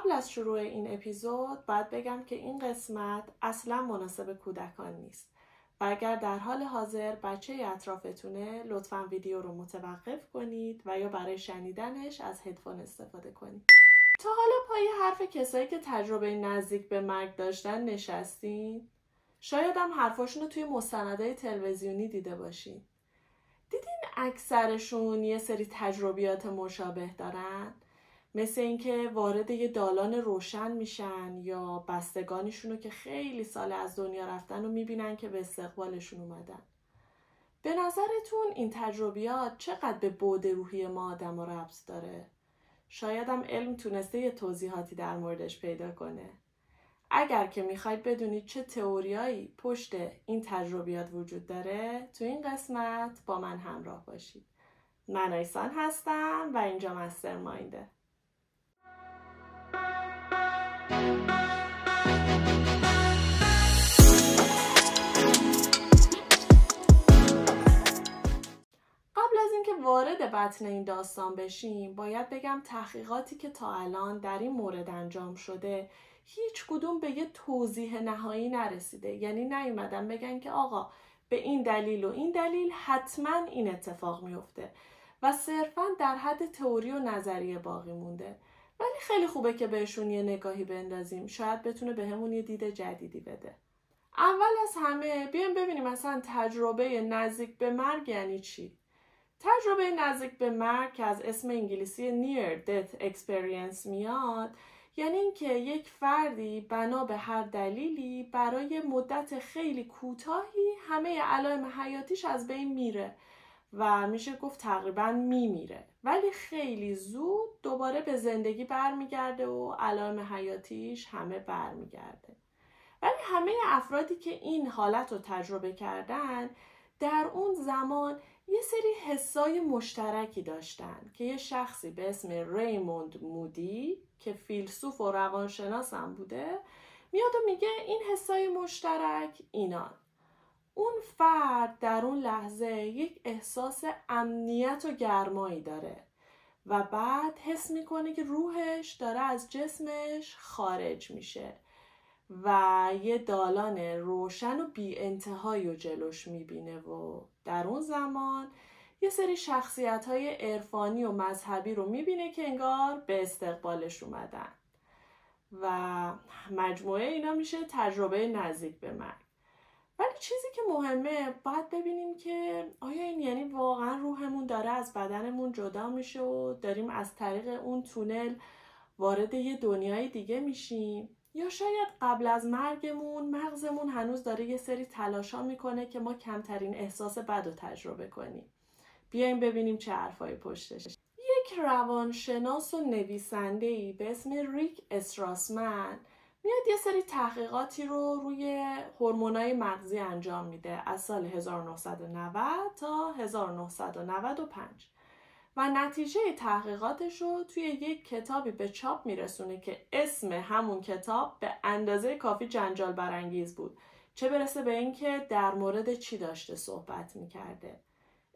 قبل از شروع این اپیزود باید بگم که این قسمت اصلا مناسب کودکان نیست و اگر در حال حاضر بچه اطرافتونه لطفا ویدیو رو متوقف کنید و یا برای شنیدنش از هدفون استفاده کنید تا حالا پای حرف کسایی که تجربه نزدیک به مرگ داشتن نشستین؟ شاید هم حرفاشون رو توی مستندهای تلویزیونی دیده باشین دیدین اکثرشون یه سری تجربیات مشابه دارن؟ مثل اینکه وارد یه دالان روشن میشن یا بستگانشون که خیلی سال از دنیا رفتن و می‌بینن که به استقبالشون اومدن. به نظرتون این تجربیات چقدر به بود روحی ما آدم و ربط داره؟ شاید هم علم تونسته یه توضیحاتی در موردش پیدا کنه. اگر که می‌خواید بدونید چه تئوریایی پشت این تجربیات وجود داره تو این قسمت با من همراه باشید. من ایسان هستم و اینجا مستر ماینده وارد بطن این داستان بشیم باید بگم تحقیقاتی که تا الان در این مورد انجام شده هیچ کدوم به یه توضیح نهایی نرسیده. یعنی نیومدن بگن که آقا به این دلیل و این دلیل حتما این اتفاق میفته و صرفا در حد تئوری و نظریه باقی مونده. ولی خیلی خوبه که بهشون یه نگاهی بندازیم. شاید بتونه بهمون یه دید جدیدی بده. اول از همه بیایم ببینیم مثلا تجربه نزدیک به مرگ یعنی چی؟ تجربه نزدیک به مرگ که از اسم انگلیسی Near Death Experience میاد یعنی اینکه یک فردی بنا به هر دلیلی برای مدت خیلی کوتاهی همه علائم حیاتیش از بین میره. و میشه گفت تقریبا میمیره. ولی خیلی زود دوباره به زندگی برمیگرده و علائم حیاتیش همه برمیگرده. ولی همه افرادی که این حالت رو تجربه کردن در اون زمان یه سری حسای مشترکی داشتن که یه شخصی به اسم ریموند مودی که فیلسوف و روانشناس هم بوده میاد و میگه این حسای مشترک اینان. اون فرد در اون لحظه یک احساس امنیت و گرمایی داره و بعد حس می‌کنه که روحش داره از جسمش خارج میشه و یه دالان روشن و بی انتهایی و جلوش می‌بینه و در اون زمان یه سری شخصیت های عرفانی و مذهبی رو می‌بینه که انگار به استقبالش اومدن. و مجموعه اینا میشه تجربه نزدیک به مرگ. ولی چیزی که مهمه باید ببینیم که آیا این یعنی واقعا روحمون داره از بدنمون جدا میشه و داریم از طریق اون تونل وارد یه دنیای دیگه میشیم؟ یا شاید قبل از مرگمون مغزمون هنوز داره یه سری تلاشا می‌کنه که ما کمترین احساس بد رو تجربه کنیم. بیایم ببینیم چه حرفایی پشتش. یک روانشناس و نویسنده به اسم ریک استراسمن میاد یه سری تحقیقاتی رو روی هورمونای مغزی انجام میده از سال 1990 تا 1995 و نتیجه تحقیقاتش رو توی یک کتابی به چاپ میرسونه که اسم همون کتاب به اندازه کافی جنجال برانگیز بود چه برسه به اینکه در مورد چی داشته صحبت می‌کرده.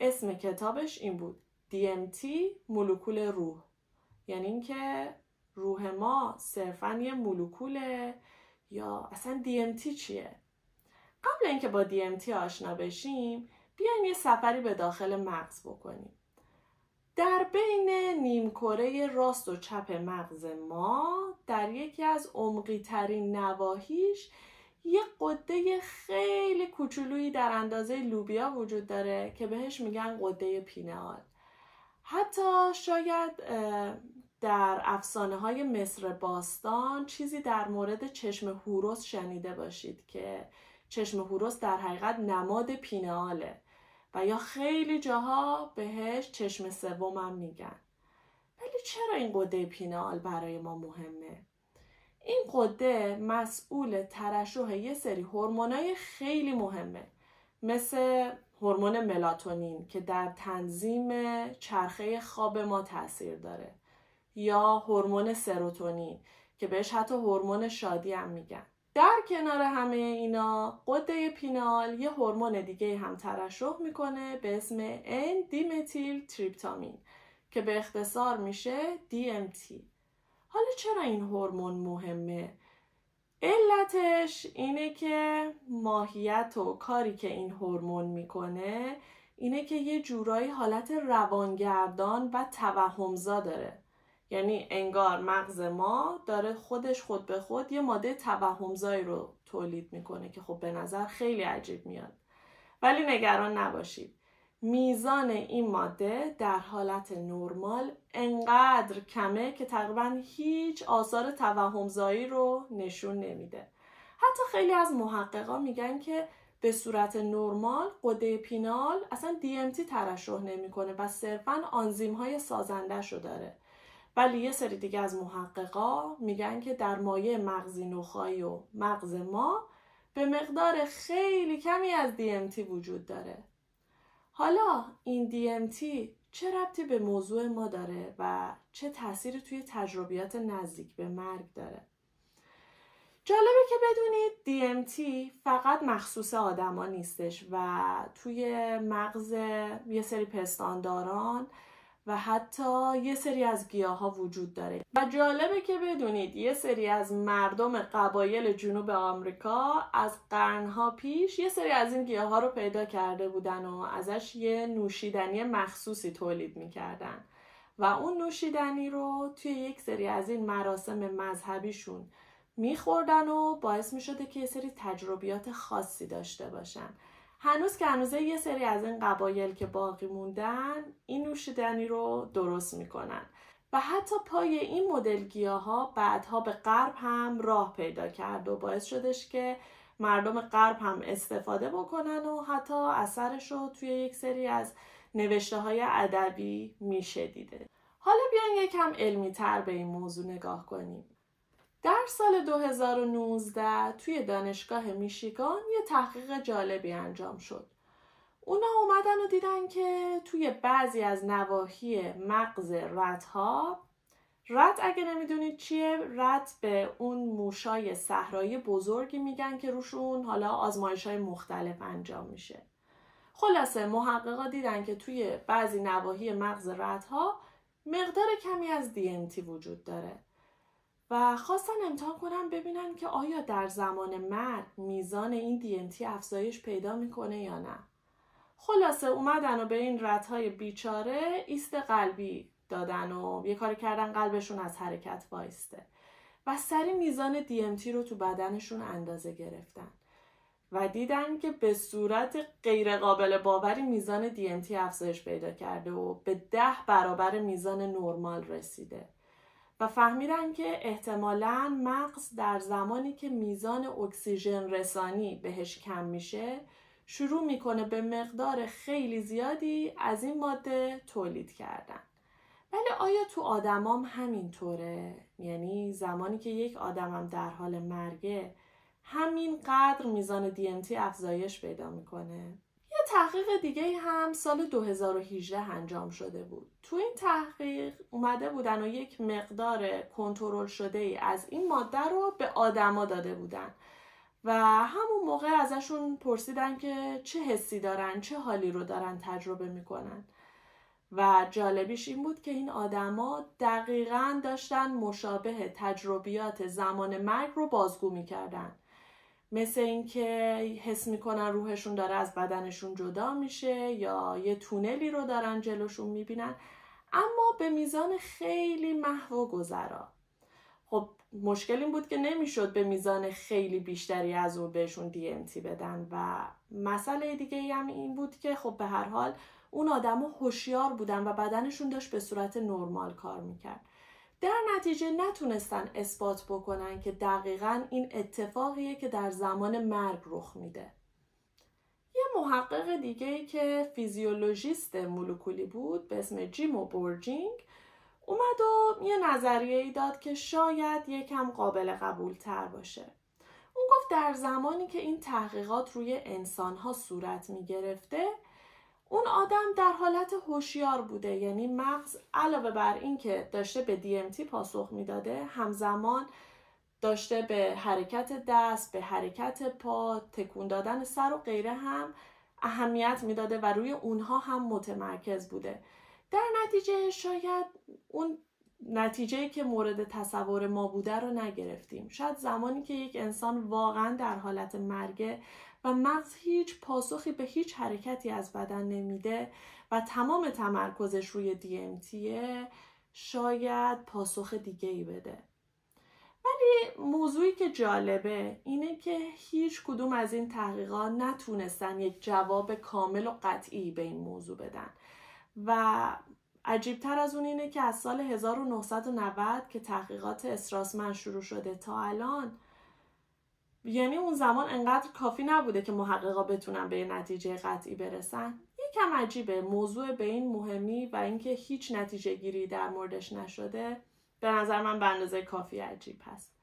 اسم کتابش این بود DMT مولکول روح. یعنی اینکه روح ما صرفا یه مولکوله یا اصلا DMT چیه؟ قبل اینکه با DMT آشنا بشیم بیایم یه سفری به داخل مغز بکنیم. در بین نیمکره راست و چپ مغز ما در یکی از عمقی ترین نواحیش یه قده خیلی کوچولویی در اندازه لوبیا وجود داره که بهش میگن قده پینال حتی شاید در افسانه های مصر باستان چیزی در مورد چشم هوروس شنیده باشید که چشم هوروس در حقیقت نماد پیناله و یا خیلی جاها بهش چشم سومم میگن. ولی چرا این قده پینال برای ما مهمه؟ این قده مسئول ترشح یه سری هورمونای خیلی مهمه مثل هورمون ملاتونین که در تنظیم چرخه خواب ما تاثیر داره. یا هورمون سروتونین که بهش حتی هورمون شادی هم میگن. در کنار همه اینا قده پینال یه هورمون دیگه هم ترشح می‌کنه به اسم N دیمتیل تریپتامین که به اختصار میشه DMT حالا چرا این هورمون مهمه؟ علتش اینه که ماهیت و کاری که این هورمون می‌کنه اینه که یه جورایی حالت روانگردان و توهمزا داره. یعنی انگار مغز ما داره خودش خود به خود یه ماده توهمزایی رو تولید می‌کنه که خب به نظر خیلی عجیب میاد. ولی نگران نباشید میزان این ماده در حالت نرمال انقدر کمه که تقریبا هیچ آثار توهمزایی رو نشون نمیده. حتی خیلی از محققا میگن که به صورت نرمال قده پینال اصلا DMT ترشح نمی‌کنه و صرفا آنزیم های سازنده شو داره. ولی یه سری دیگه از محققا میگن که در مایع مغزی نخایی و مغز ما به مقدار خیلی کمی از DMT وجود داره. حالا این DMT چه ربطی به موضوع ما داره و چه تأثیری توی تجربیات نزدیک به مرگ داره؟ جالبه که بدونید DMT فقط مخصوص آدما نیستش و توی مغز یه سری پستانداران و حتی یه سری از گیاه ها وجود داره. و جالبه که بدونید یه سری از مردم قبایل جنوب آمریکا از قرنها پیش یه سری از این گیاه ها رو پیدا کرده بودن و ازش یه نوشیدنی مخصوصی تولید می‌کردن. و اون نوشیدنی رو توی یک سری از این مراسم مذهبیشون میخوردن و باعث می‌شده که یه سری تجربیات خاصی داشته باشن. هنوز که هنوزه یه سری از این قبایل که باقی موندن این نوشیدنی رو درست می‌کنن. و حتی پای این مدل ها بعدها به غرب هم راه پیدا کرد و باعث شدش که مردم غرب هم استفاده بکنن و حتی اثرش رو توی یک سری از نوشته های ادبی میشه دیده حالا بیاین یکم علمی تر به این موضوع نگاه کنیم. در سال 2019 توی دانشگاه میشیگان یه تحقیق جالبی انجام شد. اونا اومدن و دیدن که توی بعضی از نواحی مغز رتها رت اگه نمی‌دونید چیه رت به اون موشای صحرایی بزرگی میگن که روشون حالا آزمایش های مختلف انجام میشه خلاصه محققا دیدن که توی بعضی نواحی مغز رتها مقدار کمی از DMT وجود داره و خواستن امتحان کنم ببینن که آیا در زمان مرگ میزان این DMT افزایش پیدا می‌کنه یا نه. خلاصه اومدن و به این ردهای بیچاره ایست قلبی دادن و یه کاری کردن قلبشون از حرکت وایسته و سری میزان DMT رو تو بدنشون اندازه گرفتن و دیدن که به صورت غیرقابل باوری میزان DMT افزایش پیدا کرده و به ده برابر میزان نرمال رسیده. و فهمیدن که احتمالا مغز در زمانی که میزان اکسیژن رسانی بهش کم میشه شروع می‌کنه به مقدار خیلی زیادی از این ماده تولید کردن ولی آیا تو آدمام همینطوره؟ یعنی زمانی که یک آدمم در حال مرگه همین قدر میزان DMT افزایش پیدا می‌کنه؟ تحقیق دیگه هم سال 2018 انجام شده بود. تو این تحقیق اومده بودن و یک مقدار کنترل شده ای از این ماده رو به آدما داده بودن. و همون موقع ازشون پرسیدن که چه حسی دارن چه حالی رو دارن تجربه می‌کنن. و جالبیش این بود که این آدما دقیقا داشتن مشابه تجربیات زمان مرگ رو بازگو می‌کردن. مثل اینکه حس می‌کنن روحشون داره از بدنشون جدا میشه یا یه تونلی رو دارن جلوشون می‌بینن. اما به میزان خیلی محو و گذرا. خب مشکل این بود که نمی‌شد به میزان خیلی بیشتری از اون بهشون DMT بدن و مسئله دیگه هم این بود که خب به هر حال اون آدما هوشیار بودن و بدنشون داشت به صورت نرمال کار می‌کرد. در نتیجه نتونستن اثبات بکنن که دقیقا این اتفاقیه که در زمان مرگ رخ میده. یه محقق دیگه ای که فیزیولوژیست مولکولی بود به اسم جیمو بورجیگین اومد و یه نظریه ای داد که شاید یکم قابل قبول تر باشه. اون گفت در زمانی که این تحقیقات روی انسان ها صورت می گرفته اون آدم در حالت هوشیار بوده. یعنی مغز علاوه بر اینکه داشته به DMT پاسخ می‌داده همزمان داشته به حرکت دست به حرکت پا تکون دادن سر و غیره هم اهمیت می‌داده و روی اونها هم متمرکز بوده. در نتیجه شاید اون نتیجه که مورد تصور ما بوده رو نگرفتیم. شاید زمانی که یک انسان واقعا در حالت مرگه و مغز هیچ پاسخی به هیچ حرکتی از بدن نمیده و تمام تمرکزش روی DMTه شاید پاسخ دیگه ای بده. ولی موضوعی که جالبه اینه که هیچ کدوم از این تحقیقات نتونستن یک جواب کامل و قطعی به این موضوع بدن. و عجیبتر از اون اینه که از سال 1990 که تحقیقات استراسمن شروع شده تا الان یعنی اون زمان انقدر کافی نبوده که محققا بتونن به نتیجه قطعی برسن. یکم عجیبه. موضوع به این مهمی و اینکه هیچ نتیجه گیری در موردش نشده به نظر من به اندازه کافی عجیب هست.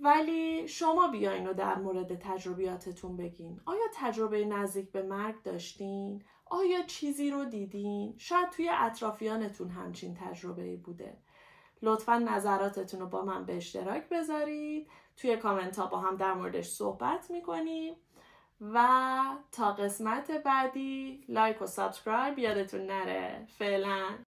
ولی شما بیاین و در مورد تجربیاتتون بگین. آیا تجربه نزدیک به مرگ داشتین؟ آیا چیزی رو دیدین؟ شاید توی اطرافیانتون همچین تجربه بوده. لطفا نظراتتون رو با من به اشتراک بذارید. توی کامنت ها با هم در موردش صحبت می‌کنیم. و تا قسمت بعدی لایک و subscribe یادتون نره. فعلا.